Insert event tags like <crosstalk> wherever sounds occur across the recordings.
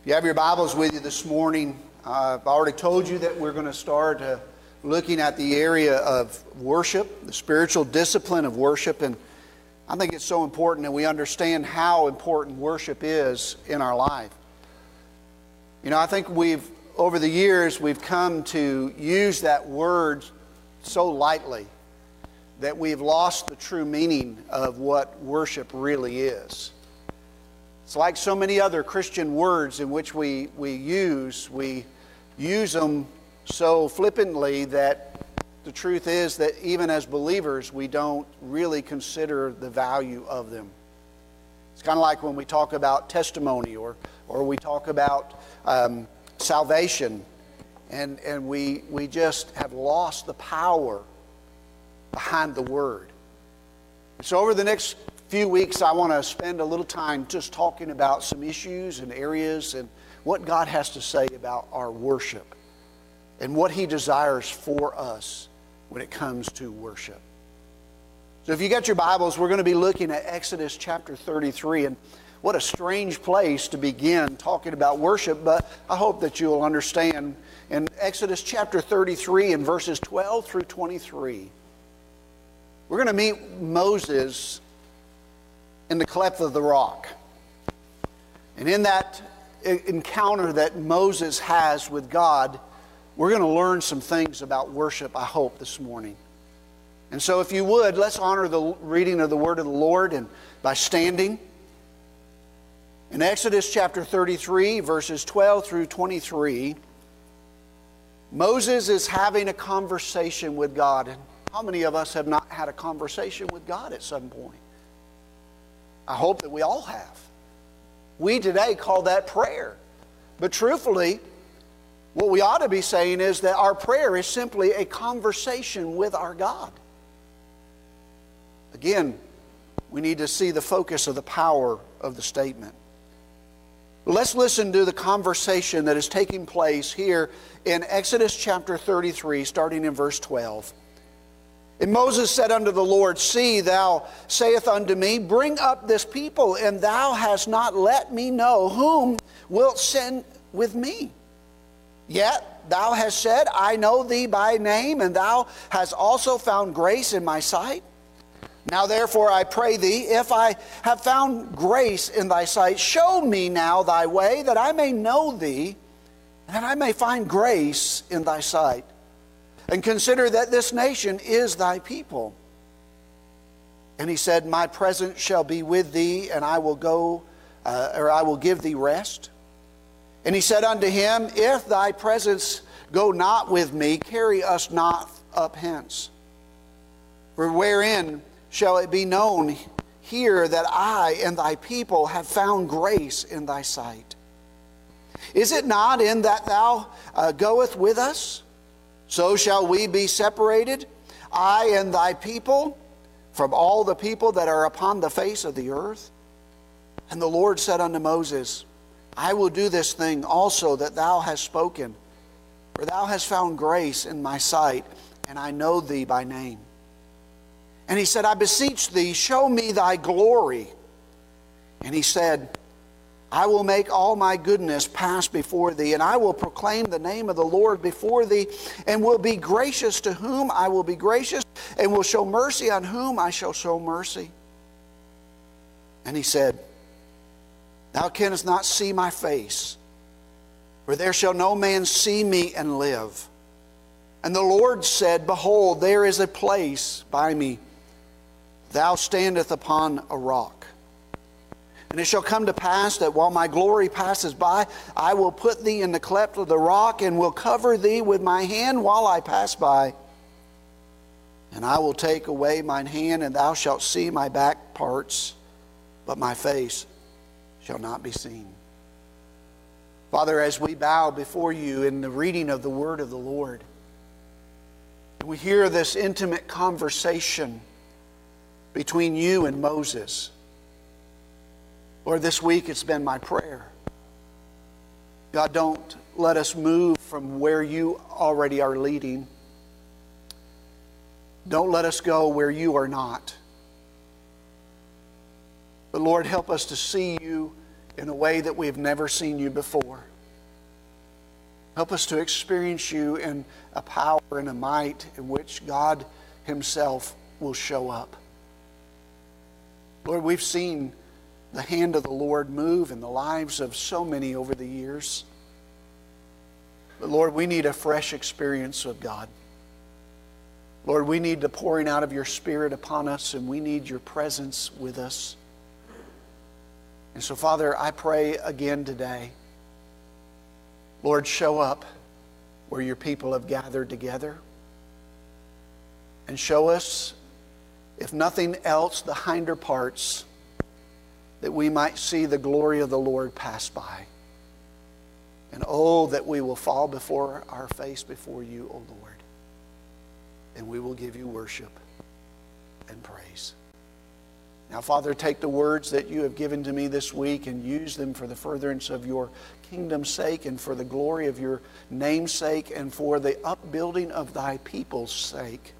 If you have your Bibles with you this morning, I've already told you that we're going to start uh, looking at the area of worship, the spiritual discipline of worship. And I think it's so important that we understand how important worship is in our life. You know, I think we've, over the years, we've come to use that word so lightly that we've lost the true meaning of what worship really is. It's like so many other Christian words in which we, we use, we use them so flippantly that the truth is that even as believers, we don't really consider the value of them. It's kind of like when we talk about testimony or, or we talk about um, salvation, and, and we, we just have lost the power behind the Word. So, over the next few weeks, I want to spend a little time just talking about some issues and areas and what God has to say about our worship and what He desires for us when it comes to worship. So, if you got your Bibles, we're going to be looking at Exodus chapter 33. And what a strange place to begin talking about worship, but I hope that you'll understand. In Exodus chapter 33, and verses 12 through 23, we're going to meet Moses in the cleft of the rock. And in that encounter that Moses has with God, we're going to learn some things about worship, I hope, this morning. And so, if you would, let's honor the reading of the word of the Lord and by standing. In Exodus chapter 33, verses 12 through 23, Moses is having a conversation with God. And how many of us have not had a conversation with God at some point? I hope that we all have. We today call that prayer. But truthfully, what we ought to be saying is that our prayer is simply a conversation with our God. Again, we need to see the focus of the power of the statement. Let's listen to the conversation that is taking place here in Exodus chapter 33, starting in verse 12. And Moses said unto the Lord, See, thou sayest unto me, Bring up this people, and thou hast not let me know whom wilt send with me. Yet thou hast said, I know thee by name, and thou hast also found grace in my sight. Now therefore I pray thee, if I have found grace in thy sight, show me now thy way, that I may know thee, and that I may find grace in thy sight and consider that this nation is thy people. And he said, My presence shall be with thee, and I will go, uh, or I will give thee rest. And he said unto him, If thy presence go not with me, carry us not up hence. For wherein shall it be known here that I and thy people have found grace in thy sight? Is it not in that thou uh, goest with us? So shall we be separated, I and thy people, from all the people that are upon the face of the earth? And the Lord said unto Moses, I will do this thing also that thou hast spoken, for thou hast found grace in my sight, and I know thee by name. And he said, I beseech thee, show me thy glory. And he said, I will make all my goodness pass before thee, and I will proclaim the name of the Lord before thee, and will be gracious to whom I will be gracious, and will show mercy on whom I shall show mercy. And he said, Thou canst not see my face, for there shall no man see me and live. And the Lord said, Behold, there is a place by me. Thou standest upon a rock. And it shall come to pass that while my glory passes by, I will put thee in the cleft of the rock and will cover thee with my hand while I pass by. And I will take away mine hand, and thou shalt see my back parts, but my face shall not be seen. Father, as we bow before you in the reading of the word of the Lord, we hear this intimate conversation between you and Moses. Lord, this week it's been my prayer. God, don't let us move from where you already are leading. Don't let us go where you are not. But Lord, help us to see you in a way that we've never seen you before. Help us to experience you in a power and a might in which God Himself will show up. Lord, we've seen the hand of the Lord move in the lives of so many over the years. But Lord, we need a fresh experience of God. Lord, we need the pouring out of your Spirit upon us, and we need your presence with us. And so, Father, I pray again today, Lord, show up where your people have gathered together and show us, if nothing else, the hinder parts that we might see the glory of the Lord pass by. And oh, that we will fall before our face before you, O Lord. And we will give you worship and praise. Now, Father, take the words that you have given to me this week and use them for the furtherance of your kingdom's sake and for the glory of your name's sake and for the upbuilding of thy people's sake.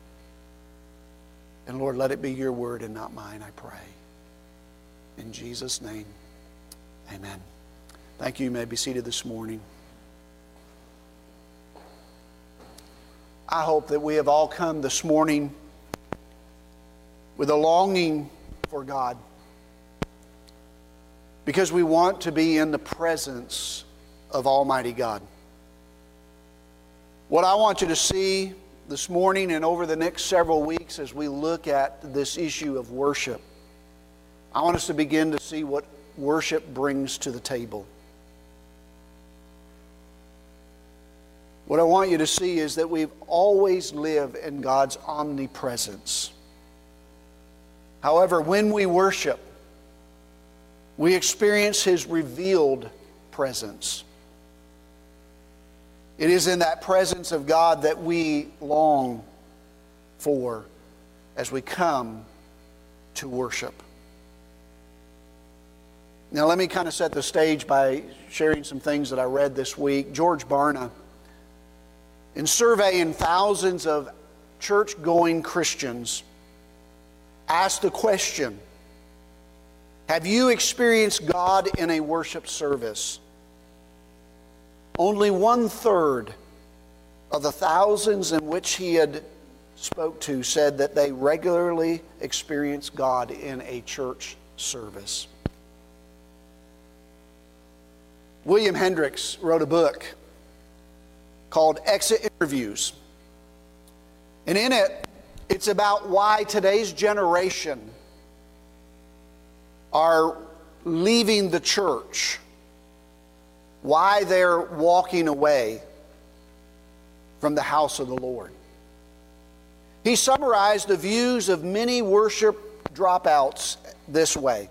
And Lord, let it be your word and not mine, I pray. In Jesus' name, amen. Thank you. You may be seated this morning. I hope that we have all come this morning with a longing for God because we want to be in the presence of Almighty God. What I want you to see this morning and over the next several weeks as we look at this issue of worship I want us to begin to see what worship brings to the table. What I want you to see is that we've always live in God's omnipresence. However, when we worship, we experience His revealed presence. It is in that presence of God that we long for as we come to worship. Now, let me kind of set the stage by sharing some things that I read this week. George Barna, in surveying thousands of church going Christians, asked the question Have you experienced God in a worship service? Only one third of the thousands in which he had spoke to said that they regularly experience God in a church service. William Hendricks wrote a book called Exit Interviews. And in it, it's about why today's generation are leaving the church, why they're walking away from the house of the Lord. He summarized the views of many worship dropouts this way.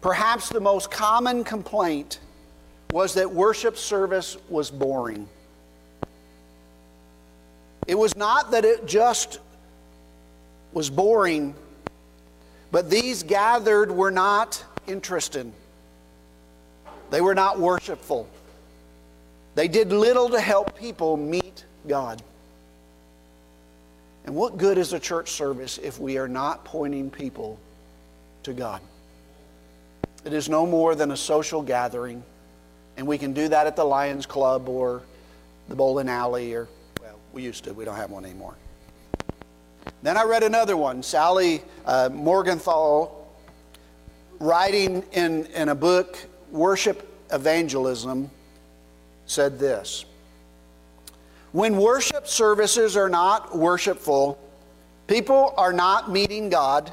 Perhaps the most common complaint was that worship service was boring. It was not that it just was boring, but these gathered were not interested. They were not worshipful. They did little to help people meet God. And what good is a church service if we are not pointing people to God? It is no more than a social gathering and we can do that at the Lions Club or the bowling alley, or, well, we used to. We don't have one anymore. Then I read another one, Sally uh, Morgenthaler, writing in, in a book, Worship Evangelism, said this When worship services are not worshipful, people are not meeting God,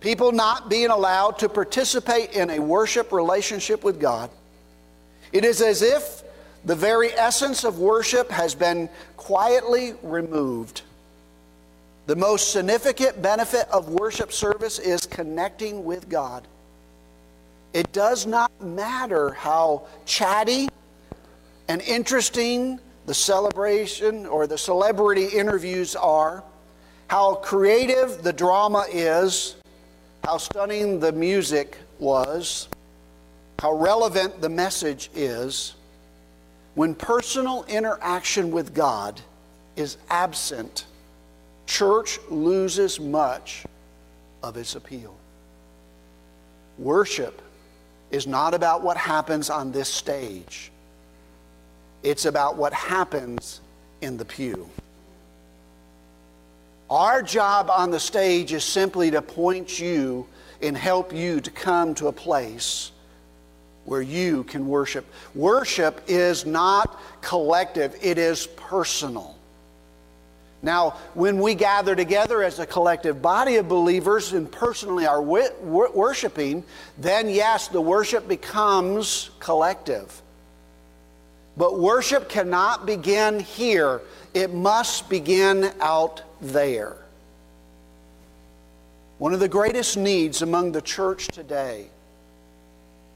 people not being allowed to participate in a worship relationship with God it is as if the very essence of worship has been quietly removed. The most significant benefit of worship service is connecting with God. It does not matter how chatty and interesting the celebration or the celebrity interviews are, how creative the drama is, how stunning the music was how relevant the message is when personal interaction with God is absent, church loses much of its appeal. Worship is not about what happens on this stage, it's about what happens in the pew. Our job on the stage is simply to point you and help you to come to a place where you can worship. Worship is not collective, it is personal. Now, when we gather together as a collective body of believers and personally are worshiping, then yes, the worship becomes collective. But worship cannot begin here, it must begin out there. One of the greatest needs among the church today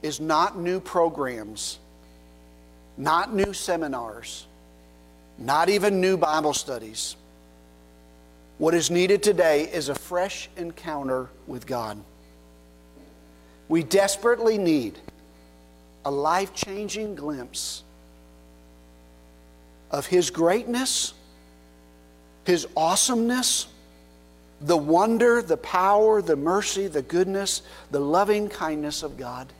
is not new programs, not new seminars, not even new Bible studies. What is needed today is a fresh encounter with God. We desperately need a life changing glimpse of His greatness, His awesomeness the wonder, the power, the mercy, the goodness, the loving kindness of God.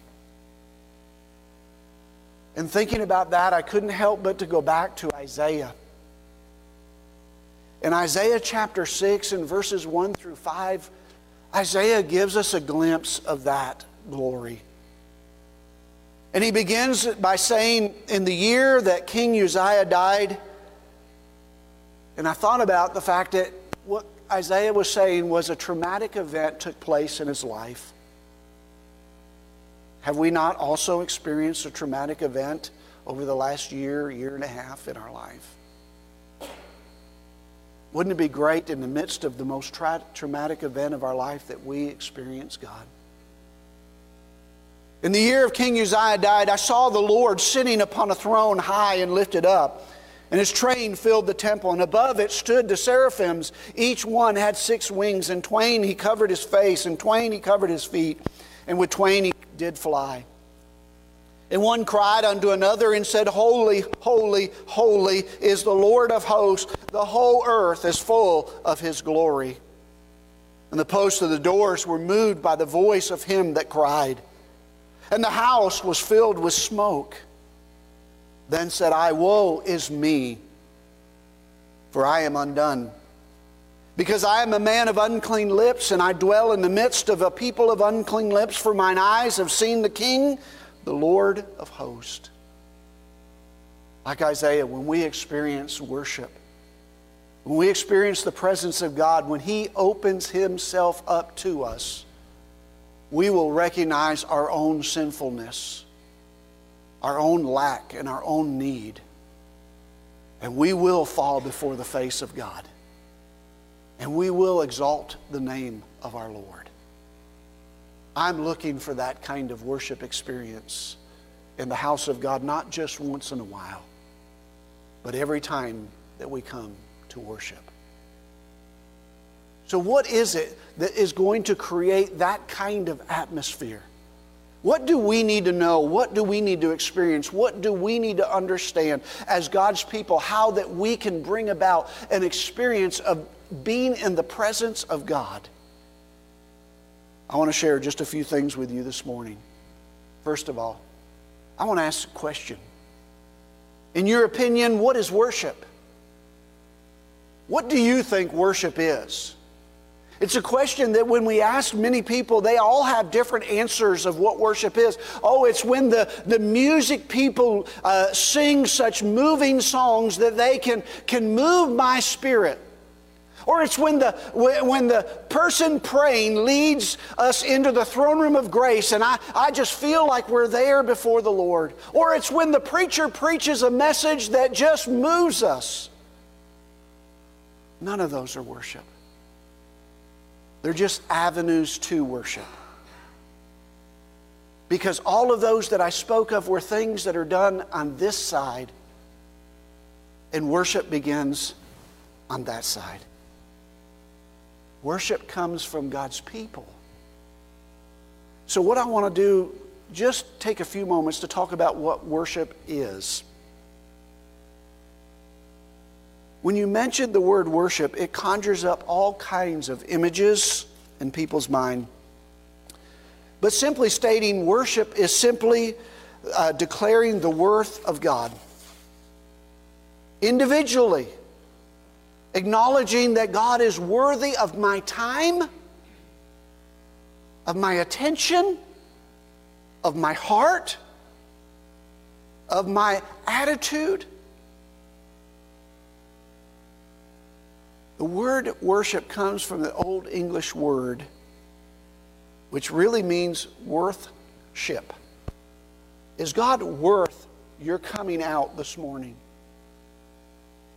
And thinking about that, I couldn't help but to go back to Isaiah. In Isaiah chapter 6 and verses 1 through 5, Isaiah gives us a glimpse of that glory. And he begins by saying, In the year that King Uzziah died, and I thought about the fact that what Isaiah was saying was a traumatic event took place in his life. Have we not also experienced a traumatic event over the last year, year and a half in our life? Wouldn't it be great in the midst of the most tra- traumatic event of our life that we experience God? In the year of King Uzziah died, I saw the Lord sitting upon a throne high and lifted up and his train filled the temple, and above it stood the seraphims. Each one had six wings, and twain he covered his face, and twain he covered his feet, and with twain he did fly. And one cried unto another and said, Holy, holy, holy is the Lord of hosts. The whole earth is full of his glory. And the posts of the doors were moved by the voice of him that cried. And the house was filled with smoke. Then said I, Woe is me, for I am undone. Because I am a man of unclean lips, and I dwell in the midst of a people of unclean lips, for mine eyes have seen the King, the Lord of hosts. Like Isaiah, when we experience worship, when we experience the presence of God, when He opens Himself up to us, we will recognize our own sinfulness our own lack and our own need. And we will fall before the face of God. And we will exalt the name of our Lord. I'm looking for that kind of worship experience in the house of God, not just once in a while, but every time that we come to worship. So, what is it that is going to create that kind of atmosphere? What do we need to know? What do we need to experience? What do we need to understand as God's people? How that we can bring about an experience of being in the presence of God. I want to share just a few things with you this morning. First of all, I want to ask a question. In your opinion, what is worship? What do you think worship is? It's a question that when we ask many people, they all have different answers of what worship is. Oh, it's when the, the music people uh, sing such moving songs that they can, can move my spirit. Or it's when the, when the person praying leads us into the throne room of grace and I, I just feel like we're there before the Lord. Or it's when the preacher preaches a message that just moves us. None of those are worship. They're just avenues to worship. Because all of those that I spoke of were things that are done on this side, and worship begins on that side. Worship comes from God's people. So, what I want to do, just take a few moments to talk about what worship is. When you mention the word worship, it conjures up all kinds of images in people's mind. but simply stating worship is simply uh, declaring the worth of God. Individually, acknowledging that God is worthy of my time, of my attention, of my heart, of my attitude. The word worship comes from the Old English word, which really means worth-ship. Is God worth your coming out this morning?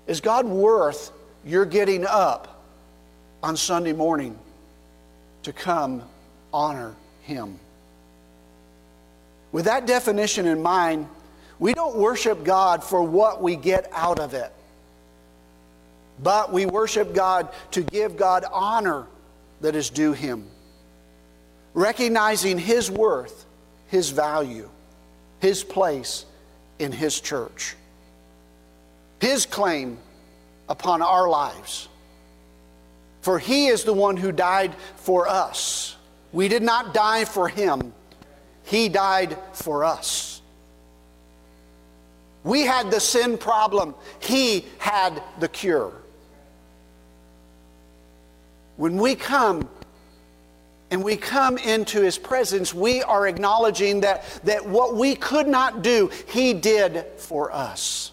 Is God worth your getting up on Sunday morning to come honor Him? With that definition in mind, we don't worship God for what we get out of it, but we worship God to give God honor that is due Him, recognizing His worth, His value, His place in His church, His claim upon our lives. For He is the one who died for us. We did not die for Him, He died for us. We had the sin problem, He had the cure. When we come and we come into His presence, we are acknowledging that, that what we could not do, He did for us.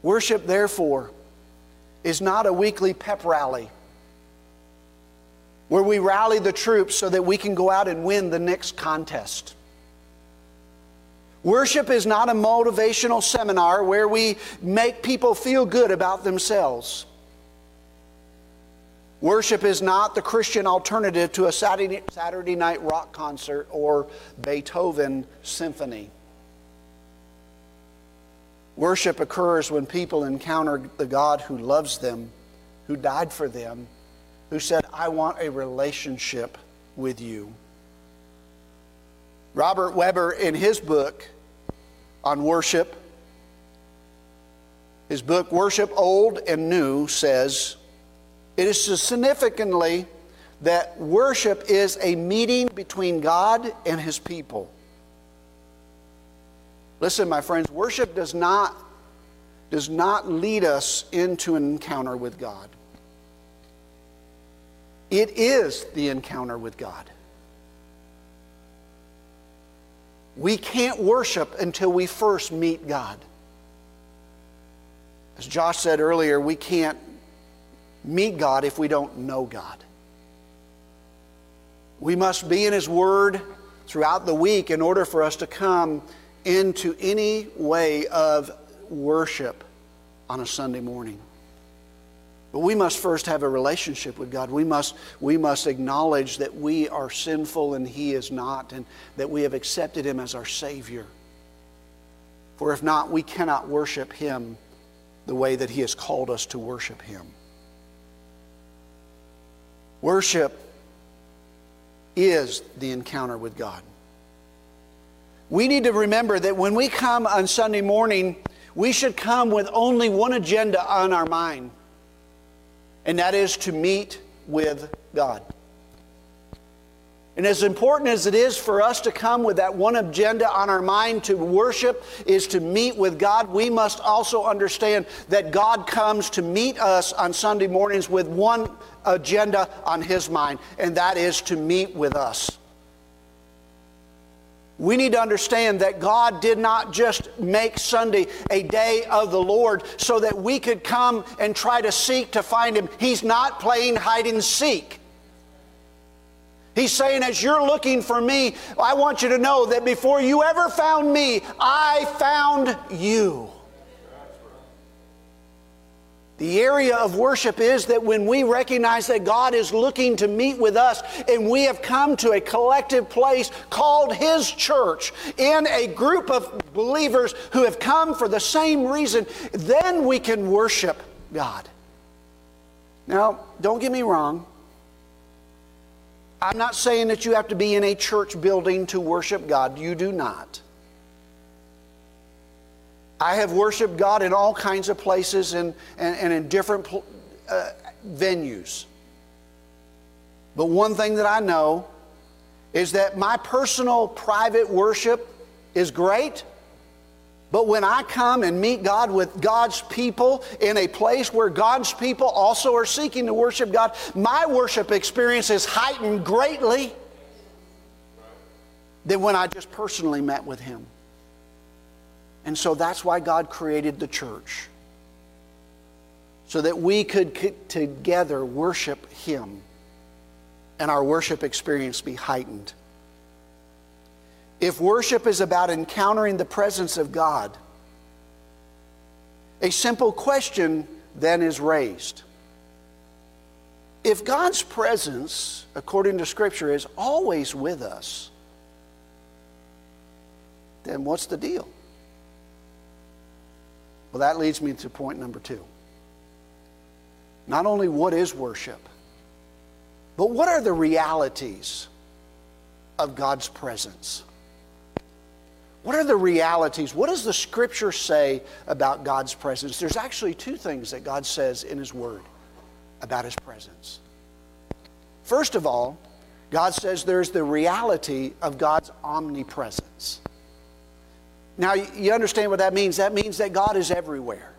Worship, therefore, is not a weekly pep rally where we rally the troops so that we can go out and win the next contest. Worship is not a motivational seminar where we make people feel good about themselves. Worship is not the Christian alternative to a Saturday, night rock concert or Beethoven symphony. Worship occurs when people encounter the God who loves them, who died for them, who said, I want a relationship with you. Robert Webber, in his book on worship, his book, Worship Old and New, says, It is significantly that worship is a meeting between God and his people. Listen, my friends, worship does not, does not lead us into an encounter with God. It is the encounter with God. We can't worship until we first meet God. As Josh said earlier, we can't meet God if we don't know God. We must be in His Word throughout the week in order for us to come into any way of worship on a Sunday morning. But we must first have a relationship with God. We must, we must acknowledge that we are sinful and He is not, and that we have accepted Him as our Savior. For if not, we cannot worship Him the way that He has called us to worship Him. Worship is the encounter with God. We need to remember that when we come on Sunday morning, we should come with only one agenda on our mind, and that is to meet with God. And as important as it is for us to come with that one agenda on our mind to worship is to meet with God, we must also understand that God comes to meet us on Sunday mornings with one agenda on His mind, and that is to meet with us we need to understand that God did not just make Sunday a day of the Lord so that we could come and try to seek to find Him. He's not playing hide and seek. He's saying, as you're looking for me, I want you to know that before you ever found me, I found you. The area of worship is that when we recognize that God is looking to meet with us and we have come to a collective place called His church in a group of believers who have come for the same reason, then we can worship God. Now, don't get me wrong. I'm not saying that you have to be in a church building to worship God. You do not. I have worshiped God in all kinds of places and, and, and in different uh, venues. But one thing that I know is that my personal private worship is great. But when I come and meet God with God's people in a place where God's people also are seeking to worship God, my worship experience is heightened greatly than when I just personally met with Him. And so that's why God created the church, so that we could together worship Him and our worship experience be heightened. If worship is about encountering the presence of God, a simple question then is raised. If God's presence, according to Scripture, is always with us, then what's the deal? Well, that leads me to point number two. Not only what is worship, but what are the realities of God's presence? What are the realities? What does the scripture say about God's presence? There's actually two things that God says in His Word about His presence. First of all, God says there's the reality of God's omnipresence. Now, you understand what that means? That means that God is everywhere,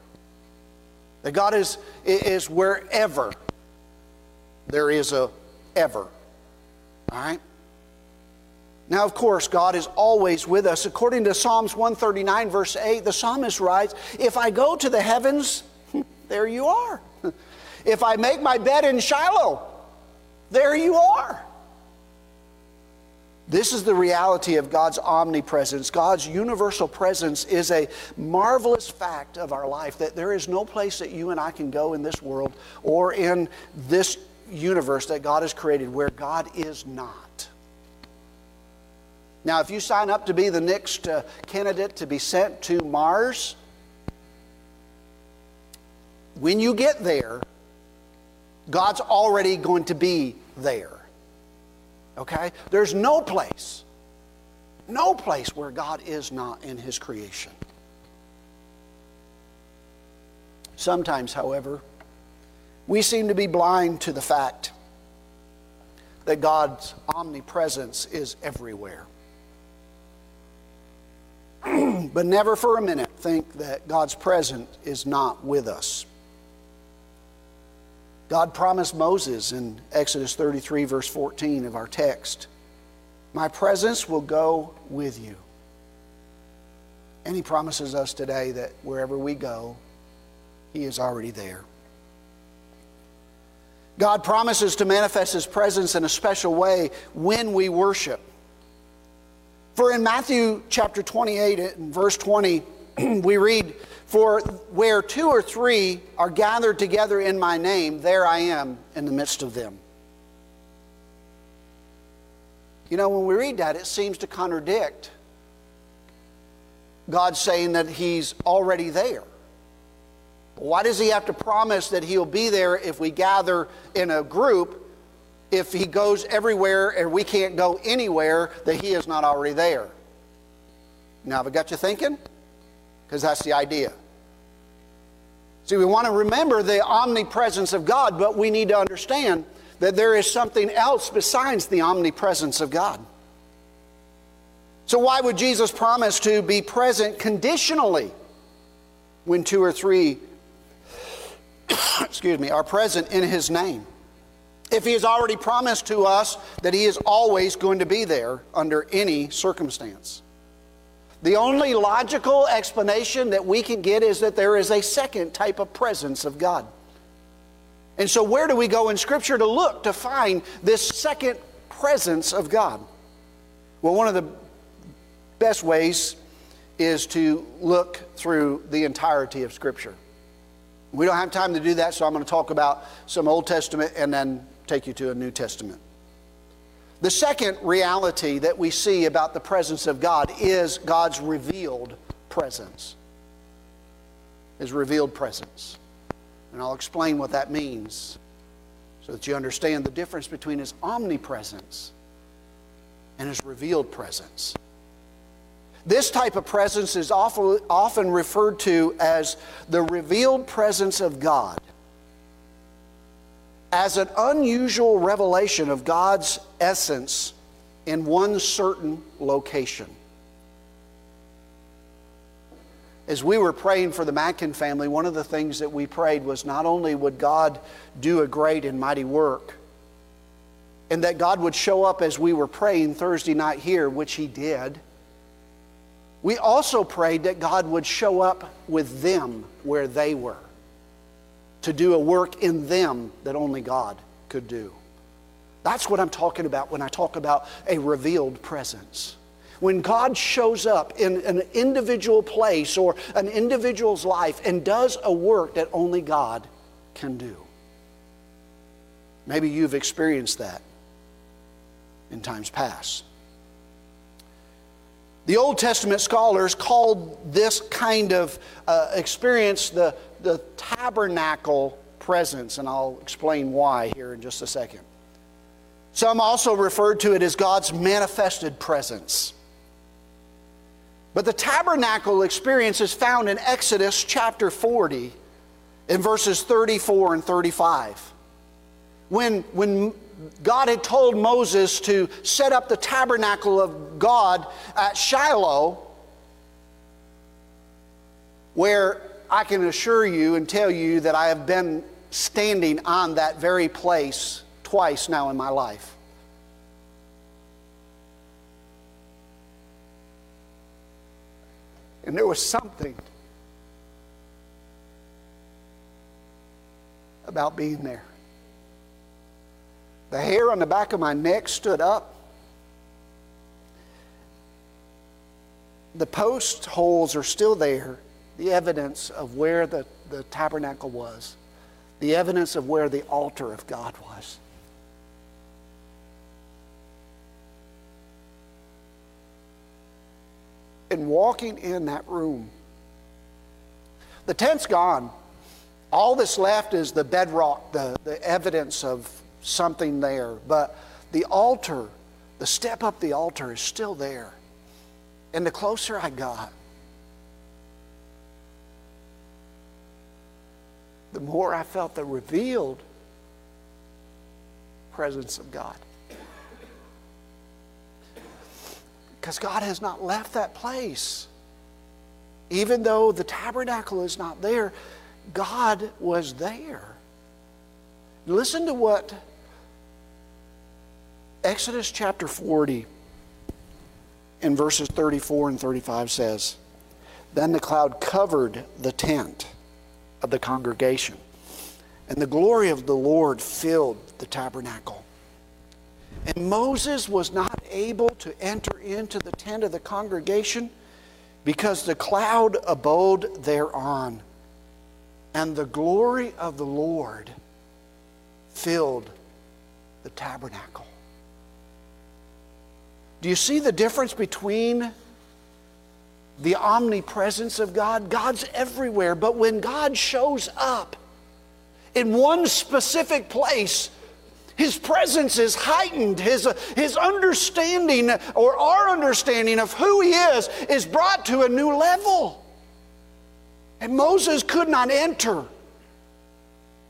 that God is, is wherever there is a ever. All right? Now, of course, God is always with us. According to Psalms 139, verse 8, the psalmist writes, If I go to the heavens, <laughs> there you are. <laughs> If I make my bed in Sheol, there you are. This is the reality of God's omnipresence. God's universal presence is a marvelous fact of our life that there is no place that you and I can go in this world or in this universe that God has created where God is not. Now, if you sign up to be the next uh, candidate to be sent to Mars, when you get there, God's already going to be there. Okay? There's no place, no place where God is not in His creation. Sometimes, however, we seem to be blind to the fact that God's omnipresence is everywhere. <clears throat> but never for a minute think that God's presence is not with us. God promised Moses in Exodus 33, verse 14 of our text, My presence will go with you. And He promises us today that wherever we go, He is already there. God promises to manifest His presence in a special way when we worship. For in Matthew chapter 28 and verse 20, <clears throat> we read, For where two or three are gathered together in my name, there I am in the midst of them. You know, when we read that, it seems to contradict God saying that He's already there. Why does he have to promise that he'll be there if we gather in a group if he goes everywhere and we can't go anywhere that he is not already there? Now, have I got you thinking? Because that's the idea. See, we want to remember the omnipresence of God, but we need to understand that there is something else besides the omnipresence of God. So, why would Jesus promise to be present conditionally when two or three <coughs> excuse me, are present in His name. If He has already promised to us that He is always going to be there under any circumstance. The only logical explanation that we can get is that there is a second type of presence of God. And so, where do we go in Scripture to look to find this second presence of God? Well, one of the best ways is to look through the entirety of Scripture. We don't have time to do that, so I'm going to talk about some Old Testament and then take you to a New Testament. The second reality that we see about the presence of God is God's revealed presence. His revealed presence. And I'll explain what that means so that you understand the difference between His omnipresence and His revealed presence. This type of presence is often referred to as the revealed presence of God. As an unusual revelation of God's essence in one certain location. As we were praying for the Mackin family, one of the things that we prayed was not only would God do a great and mighty work, and that God would show up as we were praying Thursday night here, which He did. We also prayed that God would show up with them where they were to do a work in them that only God could do. That's what I'm talking about when I talk about a revealed presence. When God shows up in an individual place or an individual's life and does a work that only God can do. Maybe you've experienced that in times past. The Old Testament scholars called this kind of uh, experience the, the tabernacle presence, and I'll explain why here in just a second. Some also referred to it as God's manifested presence. But the tabernacle experience is found in Exodus chapter 40 in verses 34 and 35. When, when God had told Moses to set up the tabernacle of God at Shiloh, where I can assure you and tell you that I have been standing on that very place twice now in my life. And there was something about being there. The hair on the back of my neck stood up. The post holes are still there, the evidence of where the, the tabernacle was, the evidence of where the altar of God was. And walking in that room, the tent's gone. All that's left is the bedrock, the, the evidence of something there. But the altar, the step up the altar is still there. And the closer I got, the more I felt the revealed presence of God. Because God has not left that place. Even though the tabernacle is not there, God was there. Listen to what Exodus chapter 40 in verses 34 and 35 says, Then the cloud covered the tent of the congregation, and the glory of the Lord filled the tabernacle. And Moses was not able to enter into the tent of the congregation because the cloud abode thereon, and the glory of the Lord filled the tabernacle. Do you see the difference between the omnipresence of God? God's everywhere, but when God shows up in one specific place, his presence is heightened. His, uh, his understanding, or our understanding of who He is, is brought to a new level. And Moses could not enter,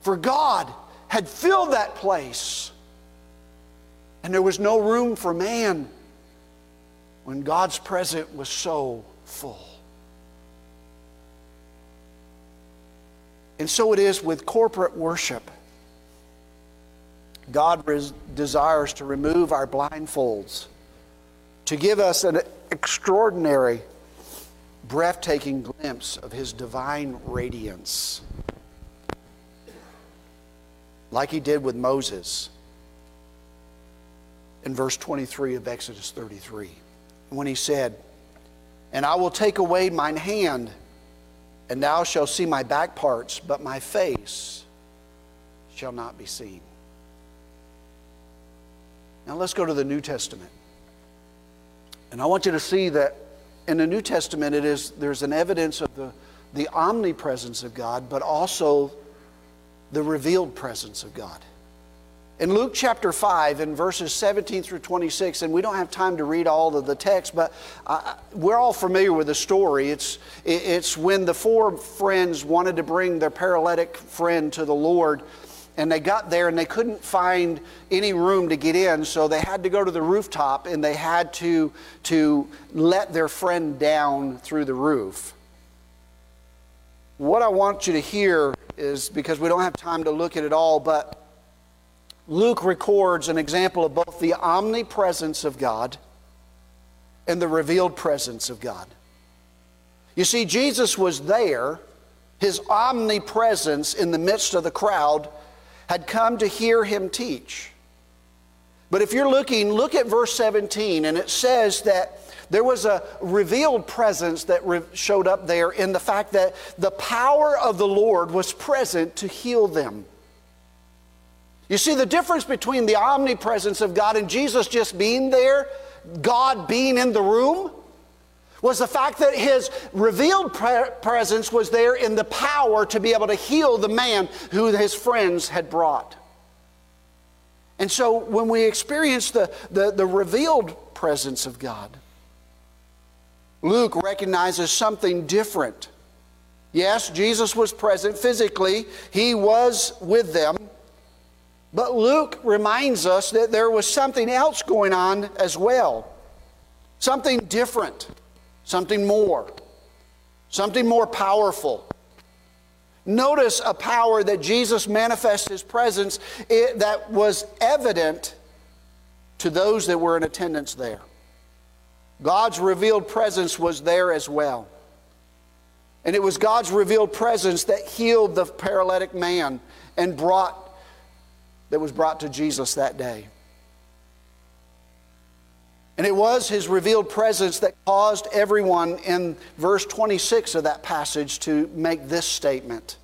for God had filled that place. And there was no room for man when God's presence was so full. And so it is with corporate worship. God res- desires to remove our blindfolds, to give us an extraordinary, breathtaking glimpse of His divine radiance. Like He did with Moses in verse 23 of Exodus 33 when he said, And I will take away mine hand, and thou shalt see my back parts, but my face shall not be seen. Now let's go to the New Testament. And I want you to see that in the New Testament it is there's an evidence of the, the omnipresence of God, but also the revealed presence of God. In Luke chapter 5, in verses 17 through 26, and we don't have time to read all of the text, but uh, we're all familiar with the story. It's, it's when the four friends wanted to bring their paralytic friend to the Lord, and they got there and they couldn't find any room to get in, so they had to go to the rooftop and they had to, to let their friend down through the roof. What I want you to hear is because we don't have time to look at it all, but Luke records an example of both the omnipresence of God and the revealed presence of God. You see, Jesus was there, his omnipresence in the midst of the crowd had come to hear him teach. But if you're looking, look at verse 17, and it says that there was a revealed presence that re- showed up there in the fact that the power of the Lord was present to heal them. You see, the difference between the omnipresence of God and Jesus just being there, God being in the room, was the fact that his revealed pre- presence was there in the power to be able to heal the man who his friends had brought. And so when we experience the, the, the revealed presence of God, Luke recognizes something different. Yes, Jesus was present physically, he was with them. But Luke reminds us that there was something else going on as well. Something different, something more, something more powerful. Notice a power that Jesus manifests his presence that was evident to those that were in attendance there. God's revealed presence was there as well. And it was God's revealed presence that healed the paralytic man and brought that was brought to Jesus that day. And it was his revealed presence that caused everyone in verse 26 of that passage to make this statement.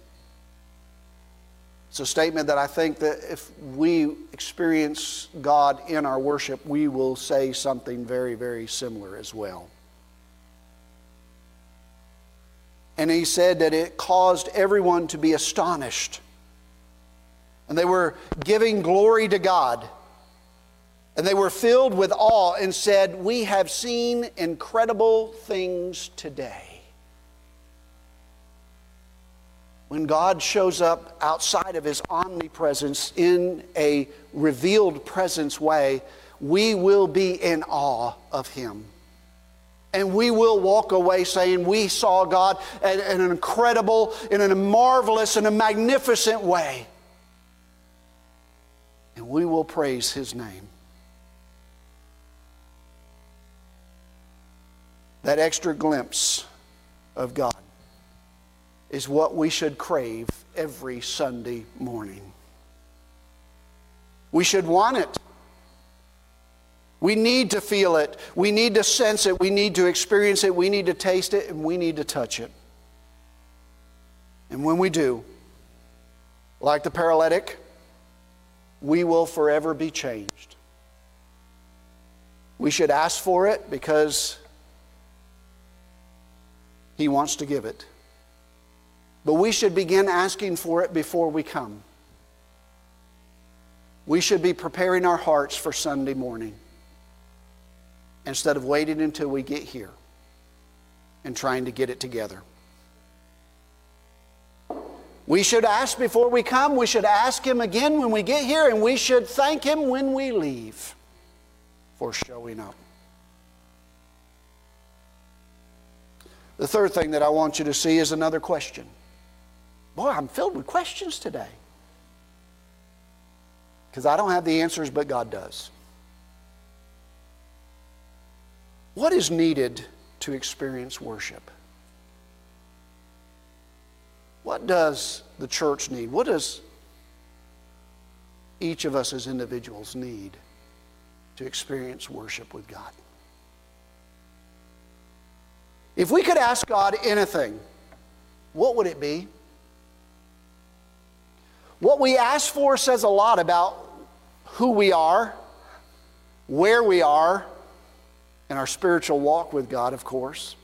It's a statement that I think that if we experience God in our worship, we will say something very, very similar as well. And he said that it caused everyone to be astonished and they were giving glory to God. And they were filled with awe and said, We have seen incredible things today. When God shows up outside of his omnipresence in a revealed presence way, we will be in awe of him. And we will walk away saying, We saw God in an incredible, in a marvelous, in a magnificent way and we will praise his name. That extra glimpse of God is what we should crave every Sunday morning. We should want it. We need to feel it. We need to sense it. We need to experience it. We need to taste it. And we need to touch it. And when we do, like the paralytic, we will forever be changed. We should ask for it because He wants to give it. But we should begin asking for it before we come. We should be preparing our hearts for Sunday morning instead of waiting until we get here and trying to get it together. We should ask before we come. We should ask Him again when we get here, and we should thank Him when we leave for showing up. The third thing that I want you to see is another question. Boy, I'm filled with questions today. Because I don't have the answers, but God does. What is needed to experience worship? What does the church need? What does each of us as individuals need to experience worship with God? If we could ask God anything, what would it be? What we ask for says a lot about who we are, where we are, and our spiritual walk with God, of course.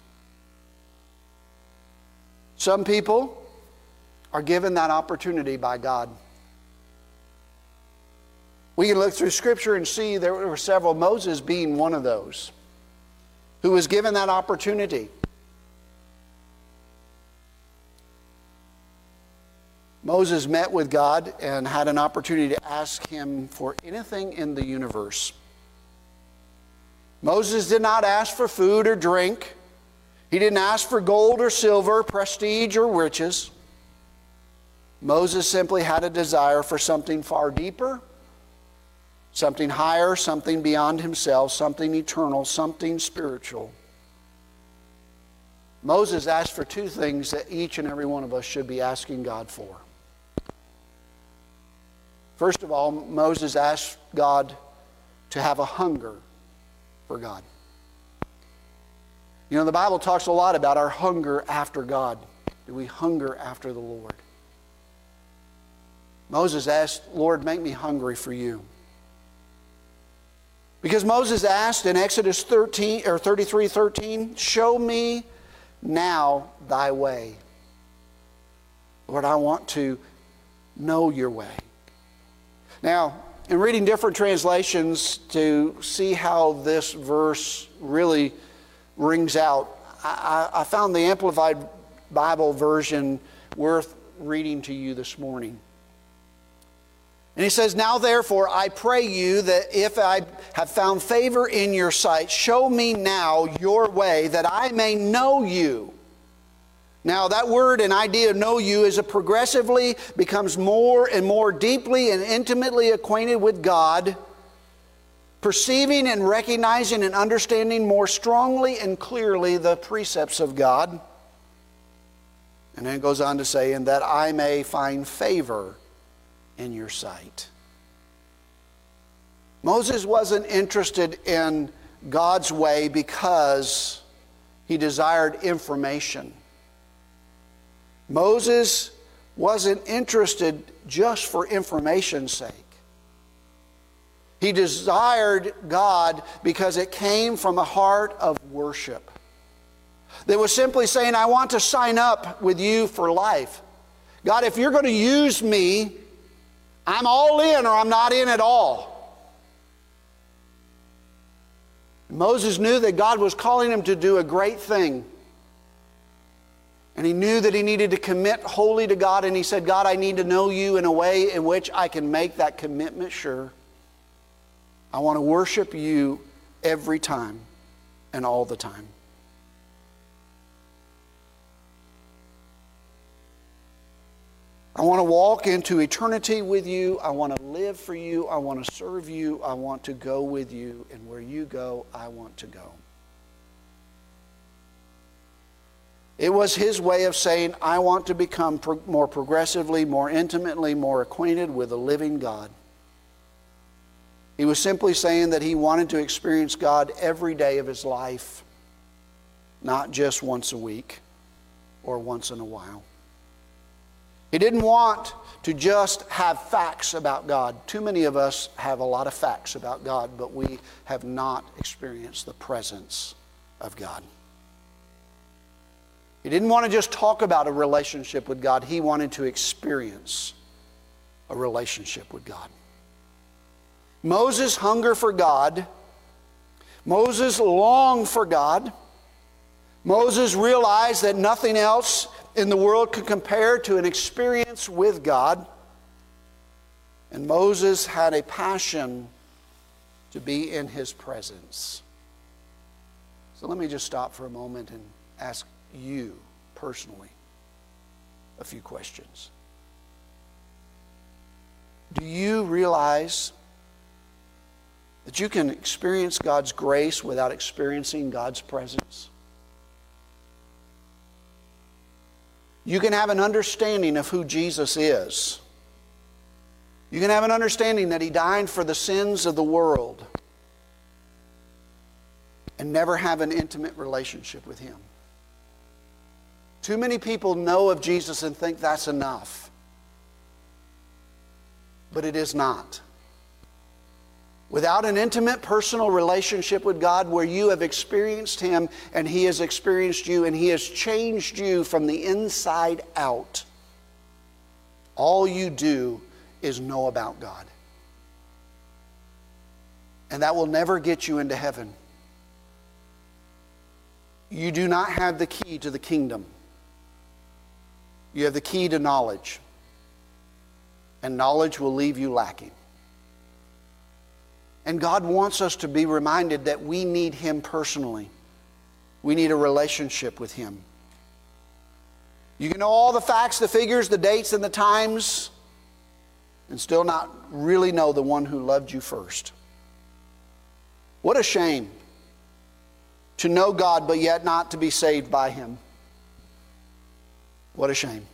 Some people are given that opportunity by God. We can look through Scripture and see there were several, Moses being one of those, who was given that opportunity. Moses met with God and had an opportunity to ask him for anything in the universe. Moses did not ask for food or drink. He didn't ask for gold or silver, prestige or riches. Moses simply had a desire for something far deeper, something higher, something beyond himself, something eternal, something spiritual. Moses asked for two things that each and every one of us should be asking God for. First of all, Moses asked God to have a hunger for God. You know, the Bible talks a lot about our hunger after God. Do we hunger after the Lord? Moses asked, Lord, make me hungry for you. Because Moses asked in Exodus 13 or 33 13, show me now thy way. Lord, I want to know your way. Now, in reading different translations to see how this verse really rings out, I, I found the Amplified Bible version worth reading to you this morning. And he says, Now therefore, I pray you that if I have found favor in your sight, show me now your way, that I may know you now, that word and idea of know you is a progressively becomes more and more deeply and intimately acquainted with God, perceiving and recognizing and understanding more strongly and clearly the precepts of God. And then it goes on to say, and that I may find favor in your sight. Moses wasn't interested in God's way because he desired information. Moses wasn't interested just for information's sake. He desired God because it came from a heart of worship. That was simply saying, I want to sign up with you for life. God, if you're going to use me, I'm all in or I'm not in at all. Moses knew that God was calling him to do a great thing. And he knew that he needed to commit wholly to God, and he said, God, I need to know you in a way in which I can make that commitment sure. I want to worship you every time and all the time. I want to walk into eternity with you. I want to live for you. I want to serve you. I want to go with you. And where you go, I want to go. It was his way of saying, I want to become pro- more progressively, more intimately, more acquainted with the living God. He was simply saying that he wanted to experience God every day of his life, not just once a week or once in a while. He didn't want to just have facts about God. Too many of us have a lot of facts about God, but we have not experienced the presence of God. He didn't want to just talk about a relationship with God, he wanted to experience a relationship with God. Moses' hunger for God, Moses longed for God. Moses realized that nothing else in the world could compare to an experience with God. And Moses had a passion to be in his presence. So let me just stop for a moment and ask you personally a few questions. Do you realize that you can experience God's grace without experiencing God's presence? You can have an understanding of who Jesus is. You can have an understanding that He died for the sins of the world and never have an intimate relationship with Him. Too many people know of Jesus and think that's enough. But it is not. Without an intimate personal relationship with God where you have experienced Him and He has experienced you and He has changed you from the inside out, all you do is know about God. And that will never get you into heaven. You do not have the key to the kingdom. You have the key to knowledge. and knowledge will leave you lacking. And God wants us to be reminded that we need Him personally. We need a relationship with Him. You can know all the facts, the figures, the dates, and the times, and still not really know the one who loved you first. What a shame to know God, but yet not to be saved by Him. What a shame.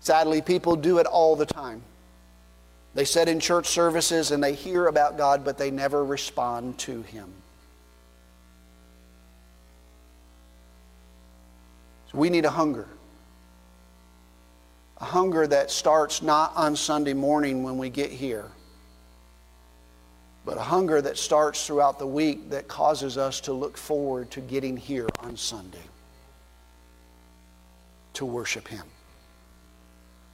Sadly, people do it all the time. They sit in church services and they hear about God, but they never respond to Him. So we need a hunger. A hunger that starts not on Sunday morning when we get here, but a hunger that starts throughout the week that causes us to look forward to getting here on Sunday to worship Him.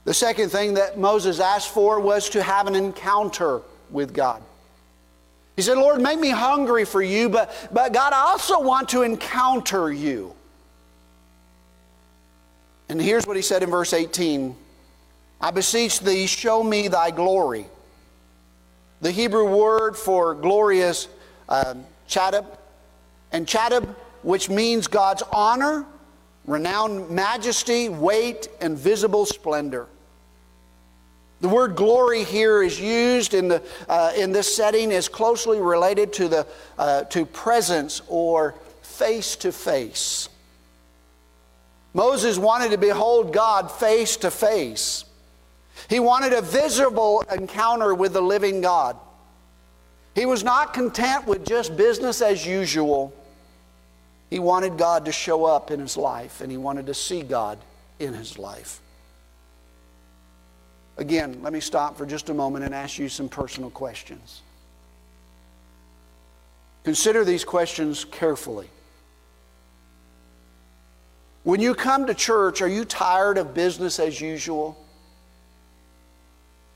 The second thing that Moses asked for was to have an encounter with God. He said, Lord, make me hungry for you, but, but God, I also want to encounter you. And here's what he said in verse 18 I beseech thee, show me thy glory. The Hebrew word for glory is um, chadab, and chadab, which means God's honor renowned majesty, weight, and visible splendor. The word glory here is used in, the, uh, in this setting is closely related to, the, uh, to presence or face to face. Moses wanted to behold God face to face. He wanted a visible encounter with the living God. He was not content with just business as usual. He wanted God to show up in his life, and he wanted to see God in his life. Again, let me stop for just a moment and ask you some personal questions. Consider these questions carefully. When you come to church, are you tired of business as usual?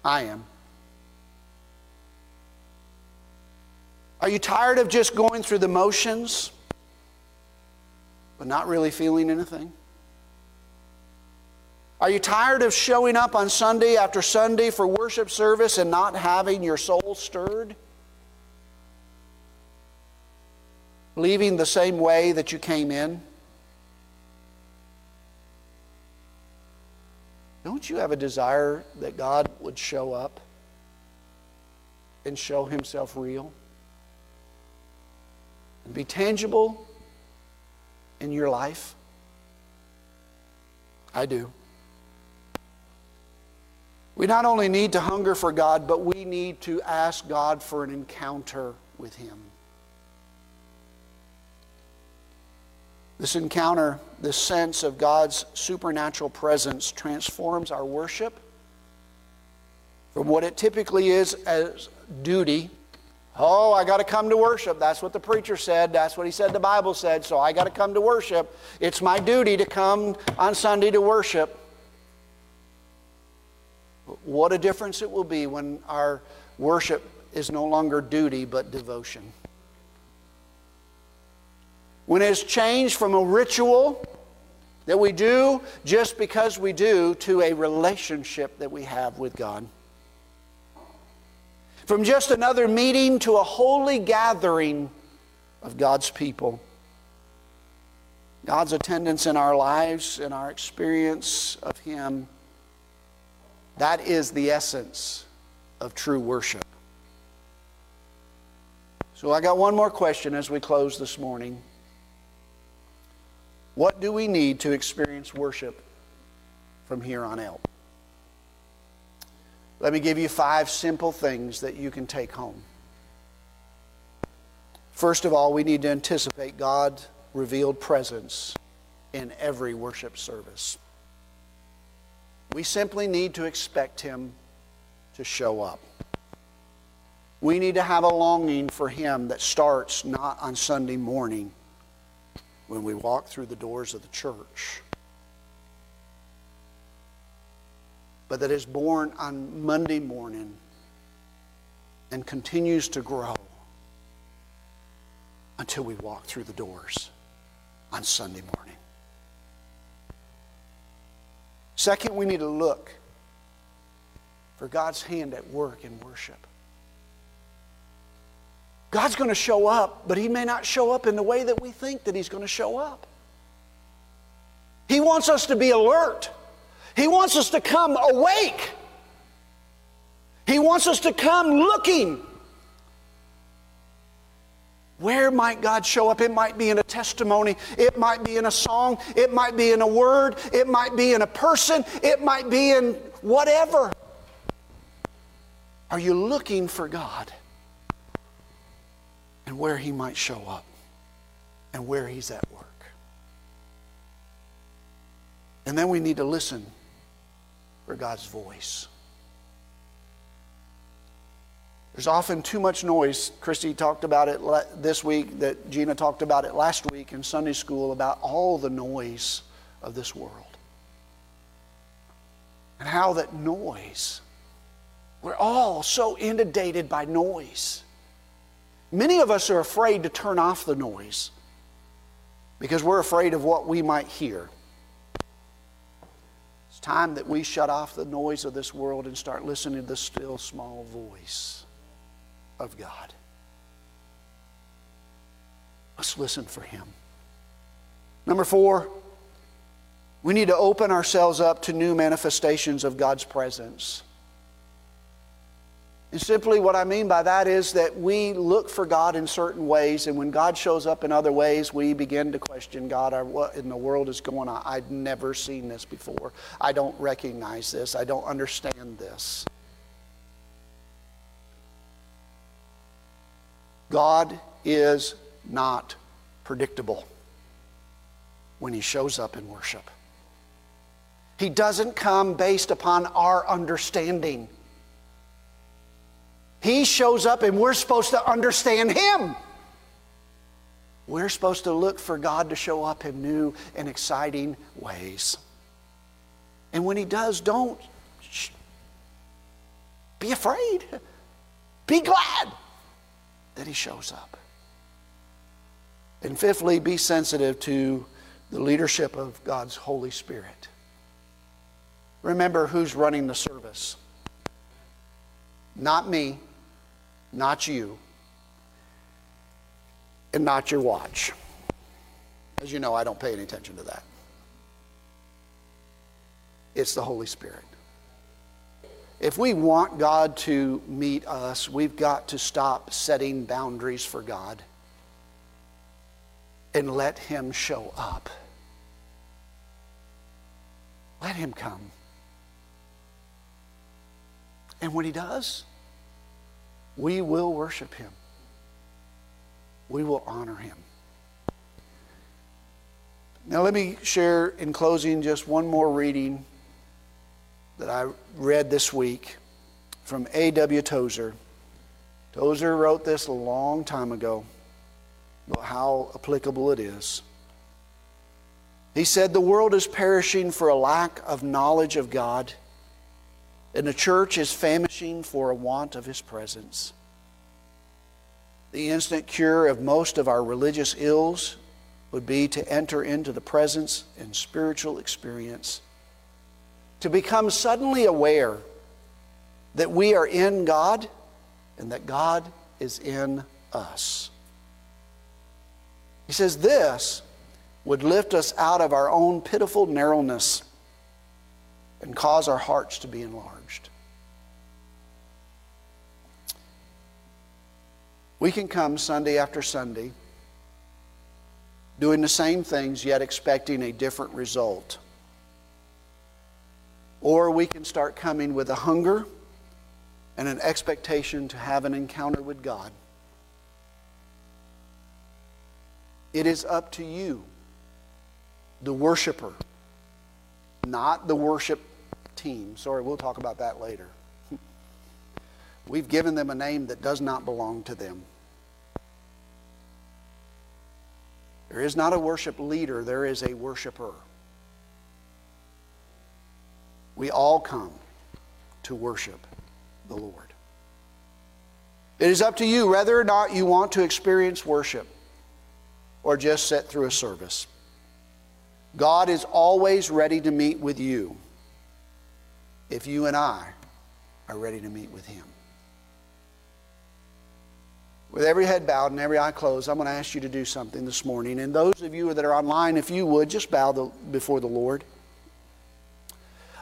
I am. Are you tired of just going through the motions? But not really feeling anything? Are you tired of showing up on Sunday after Sunday for worship service and not having your soul stirred? Leaving the same way that you came in? Don't you have a desire that God would show up and show himself real? And be tangible in your life? I do. We not only need to hunger for God, but we need to ask God for an encounter with Him. This encounter, this sense of God's supernatural presence, transforms our worship from what it typically is as duty Oh, I got to come to worship. That's what the preacher said. That's what he said the Bible said. So I got to come to worship. It's my duty to come on Sunday to worship. What a difference it will be when our worship is no longer duty but devotion. When it's changed from a ritual that we do just because we do to a relationship that we have with God. From just another meeting to a holy gathering of God's people. God's attendance in our lives and our experience of Him, that is the essence of true worship. So I got one more question as we close this morning. What do we need to experience worship from here on out? Let me give you five simple things that you can take home. First of all, we need to anticipate God's revealed presence in every worship service. We simply need to expect Him to show up. We need to have a longing for Him that starts not on Sunday morning when we walk through the doors of the church but that is born on Monday morning and continues to grow until we walk through the doors on Sunday morning. Second, we need to look for God's hand at work in worship. God's going to show up, but He may not show up in the way that we think that He's going to show up. He wants us to be alert. He wants us to come awake. He wants us to come looking. Where might God show up? It might be in a testimony. It might be in a song. It might be in a word. It might be in a person. It might be in whatever. Are you looking for God? And where He might show up and where He's at work. And then we need to listen for God's voice. There's often too much noise. Christy talked about it this week, that Gina talked about it last week in Sunday school about all the noise of this world. And how that noise, we're all so inundated by noise. Many of us are afraid to turn off the noise because we're afraid of what we might hear. Time that we shut off the noise of this world and start listening to the still small voice of God. Let's listen for Him. Number four, we need to open ourselves up to new manifestations of God's presence. And simply what I mean by that is that we look for God in certain ways, and when God shows up in other ways, we begin to question God, what in the world is going on? I've never seen this before. I don't recognize this. I don't understand this. God is not predictable when He shows up in worship. He doesn't come based upon our understanding. He shows up and we're supposed to understand Him. We're supposed to look for God to show up in new and exciting ways. And when He does, don't be afraid. Be glad that He shows up. And fifthly, be sensitive to the leadership of God's Holy Spirit. Remember who's running the service. Not me, not you, and not your watch. As you know, I don't pay any attention to that. It's the Holy Spirit. If we want God to meet us, we've got to stop setting boundaries for God and let Him show up. Let Him come. And when He does, we will worship Him. We will honor Him. Now, let me share in closing just one more reading that I read this week from A.W. Tozer. Tozer wrote this a long time ago, but how applicable it is. He said, The world is perishing for a lack of knowledge of God, and the church is famishing for a want of His presence. The instant cure of most of our religious ills would be to enter into the presence and spiritual experience to become suddenly aware that we are in God and that God is in us. He says this would lift us out of our own pitiful narrowness and cause our hearts to be enlarged. We can come Sunday after Sunday doing the same things yet expecting a different result. Or we can start coming with a hunger and an expectation to have an encounter with God. It is up to you, the worshiper, not the worship team. Sorry, we'll talk about that later. We've given them a name that does not belong to them. There is not a worship leader, there is a worshiper. We all come to worship the Lord. It is up to you whether or not you want to experience worship or just sit through a service. God is always ready to meet with you if you and I are ready to meet with Him. With every head bowed and every eye closed, I'm going to ask you to do something this morning. And those of you that are online, if you would, just bow the, before the Lord.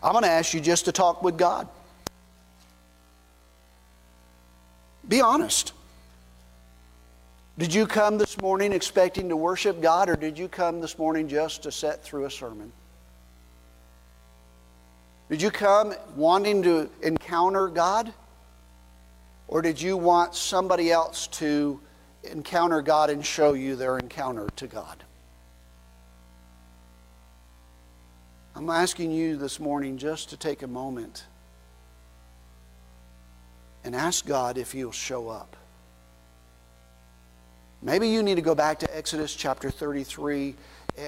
I'm going to ask you just to talk with God. Be honest. Did you come this morning expecting to worship God, or did you come this morning just to sit through a sermon? Did you come wanting to encounter God? Or did you want somebody else to encounter God and show you their encounter to God? I'm asking you this morning just to take a moment and ask God if He'll show up. Maybe you need to go back to Exodus chapter 33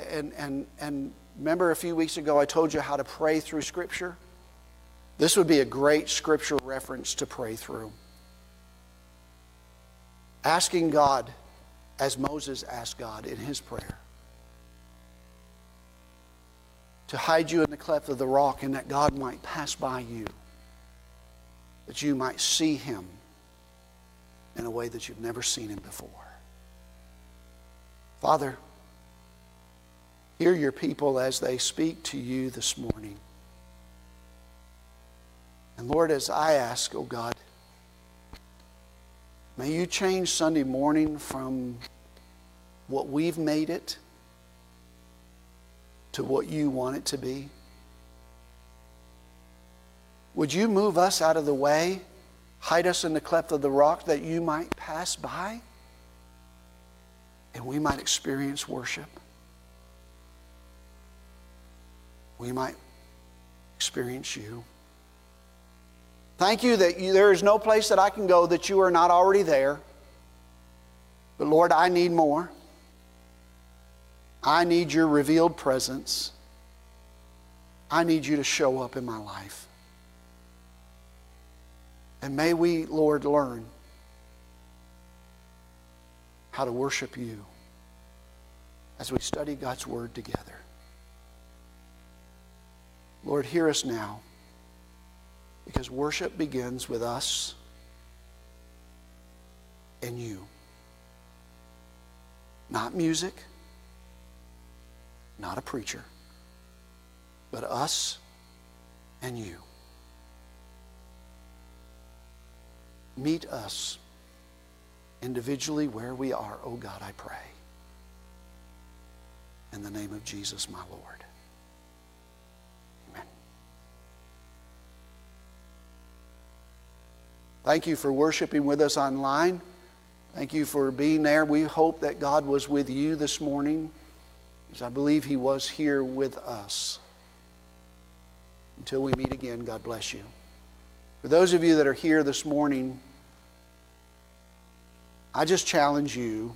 and, and, and remember a few weeks ago I told you how to pray through Scripture? This would be a great scripture reference to pray through asking God as Moses asked God in his prayer to hide you in the cleft of the rock and that God might pass by you, that you might see him in a way that you've never seen him before. Father, hear your people as they speak to you this morning. And Lord, as I ask, oh God, May you change Sunday morning from what we've made it to what you want it to be. Would you move us out of the way, hide us in the cleft of the rock that you might pass by and we might experience worship? We might experience you. Thank you that you, there is no place that I can go that you are not already there. But Lord, I need more. I need your revealed presence. I need you to show up in my life. And may we, Lord, learn how to worship you as we study God's Word together. Lord, hear us now. Because worship begins with us and you. Not music, not a preacher, but us and you. Meet us individually where we are, oh God, I pray. In the name of Jesus, my Lord. Thank you for worshiping with us online. Thank you for being there. We hope that God was with you this morning, as I believe He was here with us. Until we meet again, God bless you. For those of you that are here this morning, I just challenge you